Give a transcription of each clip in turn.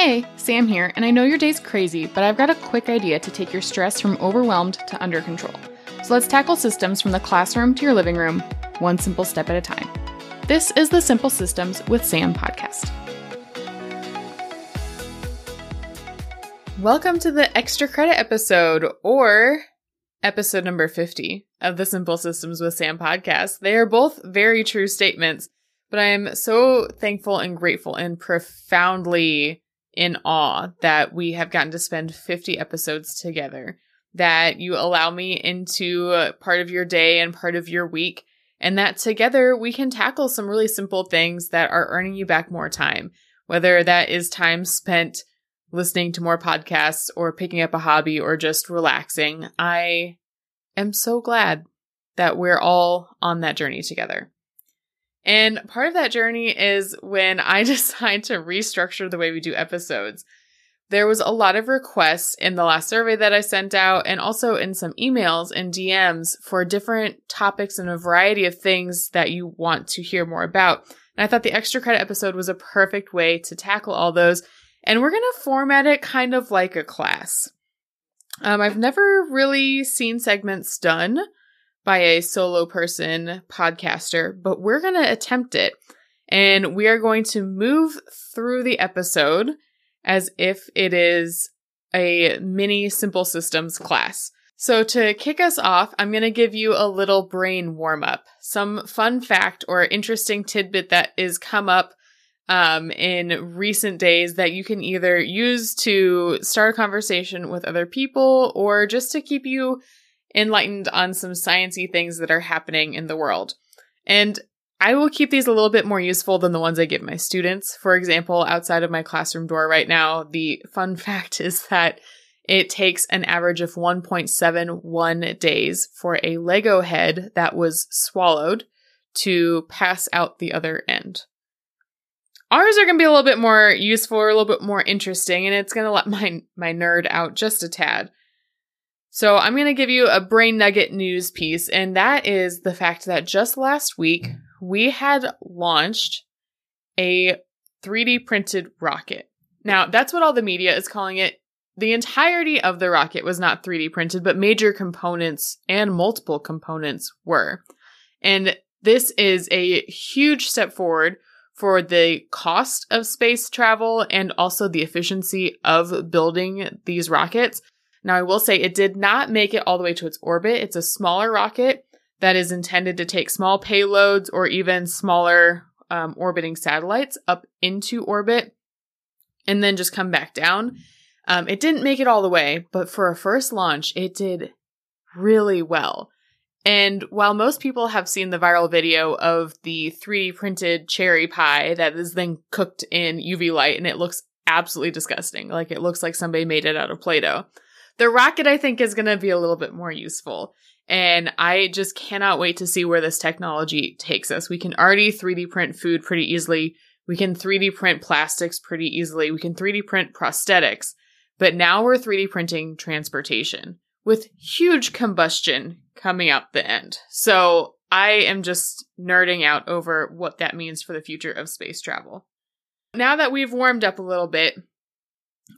Hey, Sam here, and I know your day's crazy, but I've got a quick idea to take your stress from overwhelmed to under control. So let's tackle systems from the classroom to your living room, one simple step at a time. This is the Simple Systems with Sam podcast. Welcome to the extra credit episode, or episode number 50 of the Simple Systems with Sam podcast. They are both very true statements, but I am so thankful and grateful and profoundly in awe that we have gotten to spend 50 episodes together, that you allow me into part of your day and part of your week, and that together we can tackle some really simple things that are earning you back more time, whether that is time spent listening to more podcasts or picking up a hobby or just relaxing. I am so glad that we're all on that journey together. And part of that journey is when I decide to restructure the way we do episodes. There was a lot of requests in the last survey that I sent out and also in some emails and DMs for different topics and a variety of things that you want to hear more about. And I thought the extra credit episode was a perfect way to tackle all those. And we're going to format it kind of like a class. Um, I've never really seen segments done by a solo person podcaster, but we're going to attempt it. And we are going to move through the episode as if it is a mini simple systems class. So to kick us off, I'm going to give you a little brain warm up, some fun fact or interesting tidbit that is come up um, in recent days that you can either use to start a conversation with other people or just to keep you enlightened on some sciency things that are happening in the world. And I will keep these a little bit more useful than the ones I give my students. For example, outside of my classroom door right now, the fun fact is that it takes an average of 1.71 days for a Lego head that was swallowed to pass out the other end. Ours are going to be a little bit more useful or a little bit more interesting, and it's going to let my, my nerd out just a tad. So I'm going to give you a brain nugget news piece, and that is the fact that just last week we had launched a 3D printed rocket. Now, that's what all the media is calling it. The entirety of the rocket was not 3D printed, but major components and multiple components were. And this is a huge step forward for the cost of space travel and also the efficiency of building these rockets now, I will say it did not make it all the way to its orbit. It's a smaller rocket that is intended to take small payloads or even smaller um, orbiting satellites up into orbit and then just come back down. Um, it didn't make it all the way, but for a first launch, it did really well. And while most people have seen the viral video of the 3D printed cherry pie that is then cooked in UV light and it looks absolutely disgusting, like it looks like somebody made it out of Play Doh. The rocket, I think, is going to be a little bit more useful. And I just cannot wait to see where this technology takes us. We can already 3D print food pretty easily. We can 3D print plastics pretty easily. We can 3D print prosthetics. But now we're 3D printing transportation with huge combustion coming out the end. So I am just nerding out over what that means for the future of space travel. Now that we've warmed up a little bit,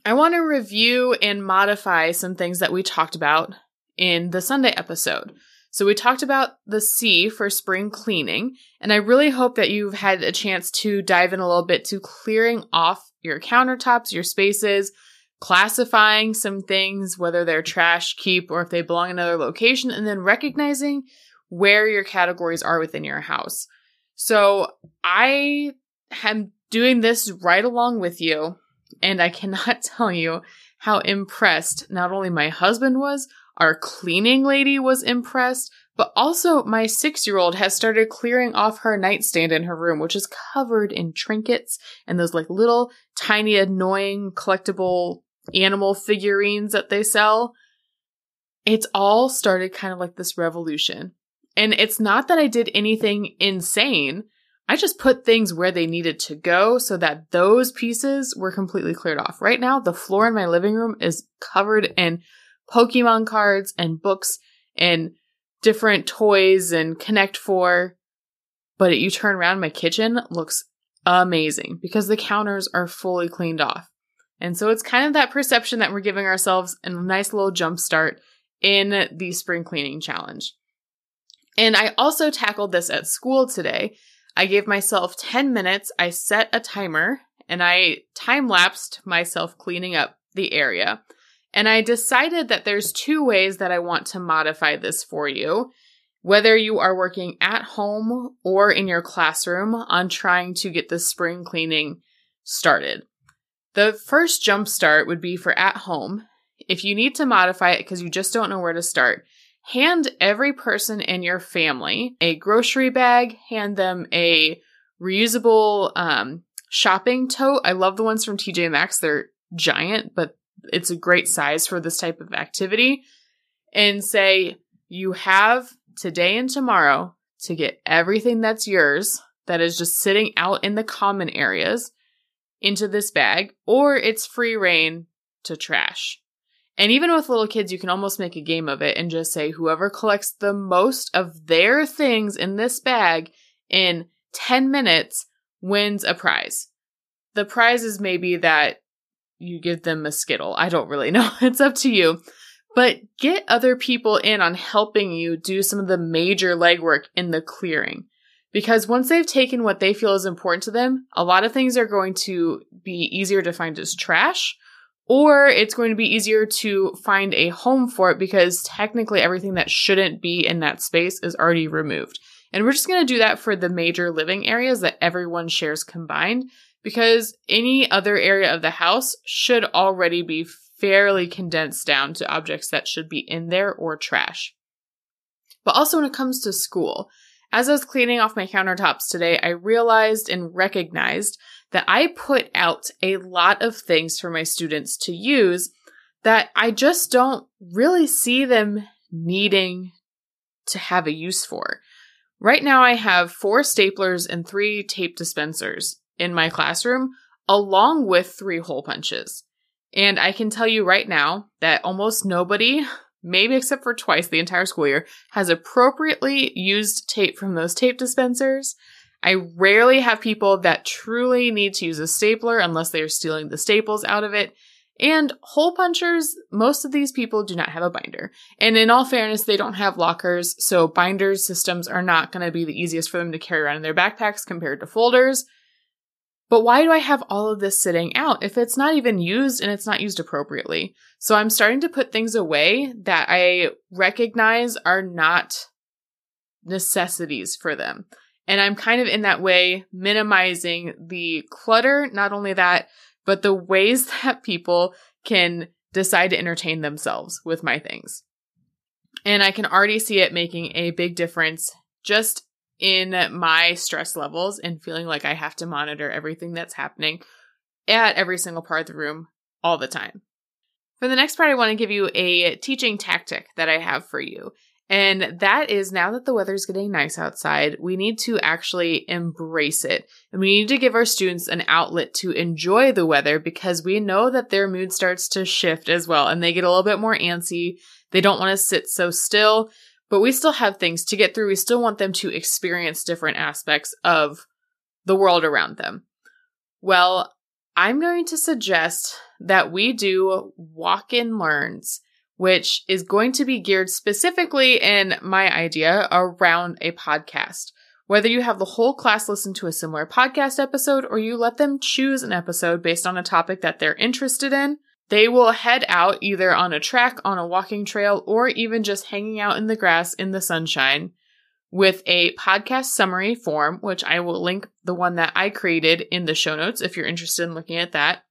I want to review and modify some things that we talked about in the Sunday episode. So, we talked about the C for spring cleaning, and I really hope that you've had a chance to dive in a little bit to clearing off your countertops, your spaces, classifying some things, whether they're trash, keep, or if they belong in another location, and then recognizing where your categories are within your house. So, I am doing this right along with you and I cannot tell you how impressed not only my husband was, our cleaning lady was impressed, but also my six year old has started clearing off her nightstand in her room, which is covered in trinkets and those like little tiny annoying collectible animal figurines that they sell. It's all started kind of like this revolution. And it's not that I did anything insane. I just put things where they needed to go so that those pieces were completely cleared off. Right now, the floor in my living room is covered in Pokemon cards and books and different toys and Connect Four. But you turn around, my kitchen looks amazing because the counters are fully cleaned off. And so it's kind of that perception that we're giving ourselves a nice little jump start in the spring cleaning challenge. And I also tackled this at school today. I gave myself 10 minutes, I set a timer, and I time lapsed myself cleaning up the area. And I decided that there's two ways that I want to modify this for you, whether you are working at home or in your classroom on trying to get the spring cleaning started. The first jump start would be for at home. If you need to modify it because you just don't know where to start, hand every person in your family a grocery bag, hand them a reusable um, shopping tote. I love the ones from TJ Maxx. They're giant, but it's a great size for this type of activity. And say, you have today and tomorrow to get everything that's yours that is just sitting out in the common areas into this bag, or it's free reign to trash. And even with little kids, you can almost make a game of it and just say, whoever collects the most of their things in this bag in 10 minutes wins a prize. The prize is maybe that you give them a Skittle. I don't really know. It's up to you. But get other people in on helping you do some of the major legwork in the clearing. Because once they've taken what they feel is important to them, a lot of things are going to be easier to find as trash, or it's going to be easier to find a home for it because technically everything that shouldn't be in that space is already removed. And we're just going to do that for the major living areas that everyone shares combined because any other area of the house should already be fairly condensed down to objects that should be in there or trash. But also when it comes to school, as I was cleaning off my countertops today, I realized and recognized that I put out a lot of things for my students to use that I just don't really see them needing to have a use for. Right now, I have four staplers and three tape dispensers in my classroom, along with three hole punches. And I can tell you right now that almost nobody maybe except for twice the entire school year, has appropriately used tape from those tape dispensers. I rarely have people that truly need to use a stapler unless they are stealing the staples out of it. And hole punchers, most of these people do not have a binder. And in all fairness, they don't have lockers, so binders systems are not going to be the easiest for them to carry around in their backpacks compared to folders. But why do I have all of this sitting out if it's not even used and it's not used appropriately? So I'm starting to put things away that I recognize are not necessities for them. And I'm kind of in that way minimizing the clutter, not only that, but the ways that people can decide to entertain themselves with my things. And I can already see it making a big difference just in my stress levels and feeling like I have to monitor everything that's happening at every single part of the room all the time. For the next part, I want to give you a teaching tactic that I have for you. And that is now that the weather's getting nice outside, we need to actually embrace it. And we need to give our students an outlet to enjoy the weather because we know that their mood starts to shift as well and they get a little bit more antsy. They don't want to sit so still but we still have things to get through. We still want them to experience different aspects of the world around them. Well, I'm going to suggest that we do walk in learns, which is going to be geared specifically in my idea around a podcast. Whether you have the whole class listen to a similar podcast episode or you let them choose an episode based on a topic that they're interested in, they will head out either on a track, on a walking trail, or even just hanging out in the grass in the sunshine with a podcast summary form, which I will link the one that I created in the show notes if you're interested in looking at that.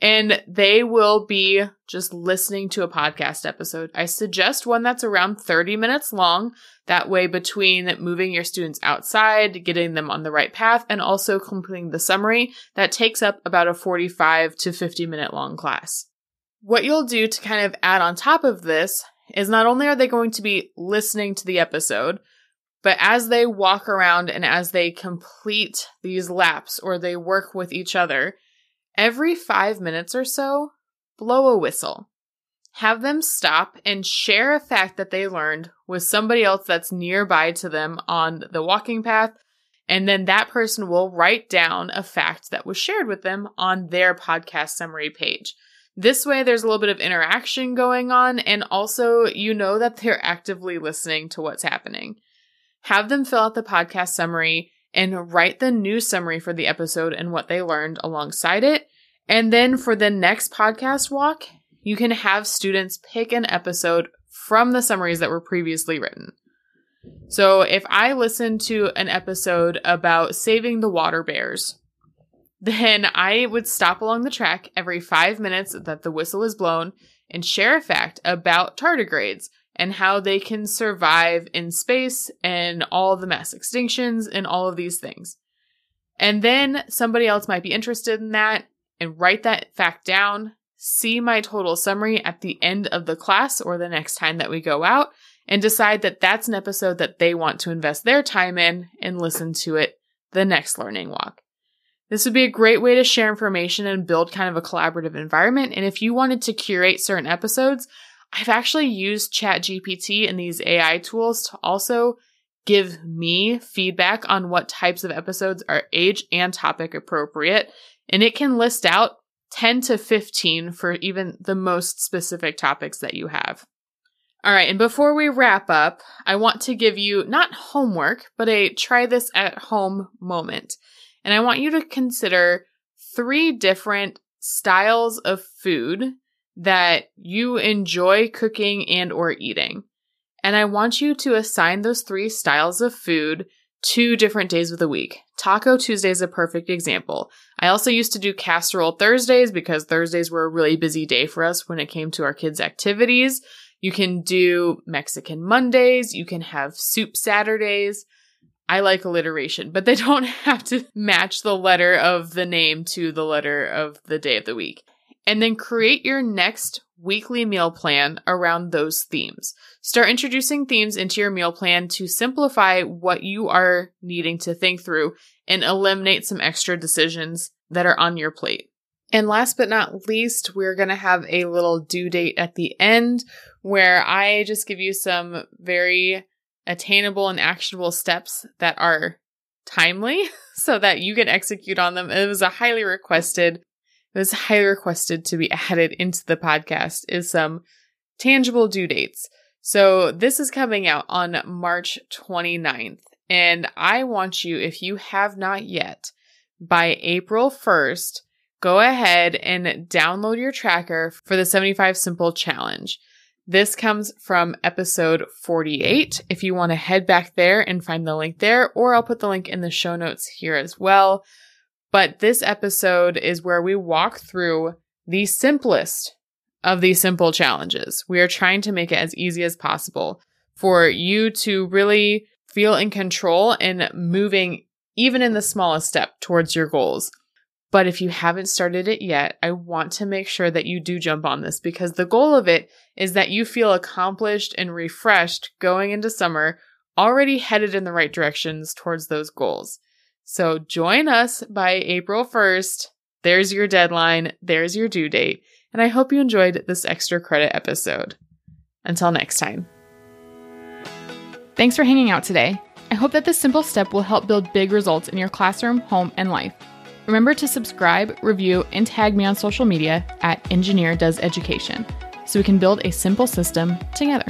And they will be just listening to a podcast episode. I suggest one that's around 30 minutes long. That way, between moving your students outside, getting them on the right path, and also completing the summary, that takes up about a 45 to 50 minute long class. What you'll do to kind of add on top of this is not only are they going to be listening to the episode, but as they walk around and as they complete these laps or they work with each other, every five minutes or so, blow a whistle. Have them stop and share a fact that they learned with somebody else that's nearby to them on the walking path And then that person will write down a fact that was shared with them on their podcast summary page. This way, there's a little bit of interaction going on, and also you know that they're actively listening to what's happening. Have them fill out the podcast summary and write the new summary for the episode and what they learned alongside it. And then for the next podcast walk, you can have students pick an episode from the summaries that were previously written. So if I listen to an episode about saving the water bears, then I would stop along the track every five minutes that the whistle is blown and share a fact about tardigrades and how they can survive in space and all the mass extinctions and all of these things. And then somebody else might be interested in that and write that fact down, see my total summary at the end of the class or the next time that we go out, and decide that that's an episode that they want to invest their time in and listen to it the next learning walk. This would be a great way to share information and build kind of a collaborative environment. And if you wanted to curate certain episodes, I've actually used ChatGPT and these AI tools to also give me feedback on what types of episodes are age and topic appropriate. And it can list out 10 to 15 for even the most specific topics that you have. All right, and before we wrap up, I want to give you not homework, but a try this at home moment. And I want you to consider three different styles of food that you enjoy cooking and or eating. And I want you to assign those three styles of food to different days of the week. Taco Tuesday is a perfect example. I also used to do casserole Thursdays because Thursdays were a really busy day for us when it came to our kids' activities. You can do Mexican Mondays, you can have soup Saturdays. I like alliteration, but they don't have to match the letter of the name to the letter of the day of the week and then create your next weekly meal plan around those themes. Start introducing themes into your meal plan to simplify what you are needing to think through and eliminate some extra decisions that are on your plate. And last but not least, we're going to have a little due date at the end where I just give you some very attainable and actionable steps that are timely so that you can execute on them. It was a highly requested was highly requested to be added into the podcast is some tangible due dates. So this is coming out on March 29th. And I want you, if you have not yet, by April 1st, go ahead and download your tracker for the 75 Simple Challenge. This comes from episode 48. If you want to head back there and find the link there, or I'll put the link in the show notes here as well. But this episode is where we walk through the simplest of these simple challenges. We are trying to make it as easy as possible for you to really feel in control and moving even in the smallest step towards your goals. But if you haven't started it yet, I want to make sure that you do jump on this because the goal of it is that you feel accomplished and refreshed going into summer, already headed in the right directions towards those goals. So join us by April 1st. There's your deadline, there's your due date, and I hope you enjoyed this extra credit episode. Until next time. Thanks for hanging out today. I hope that this simple step will help build big results in your classroom, home, and life. Remember to subscribe, review, and tag me on social media at Engineer Does Education so we can build a simple system together.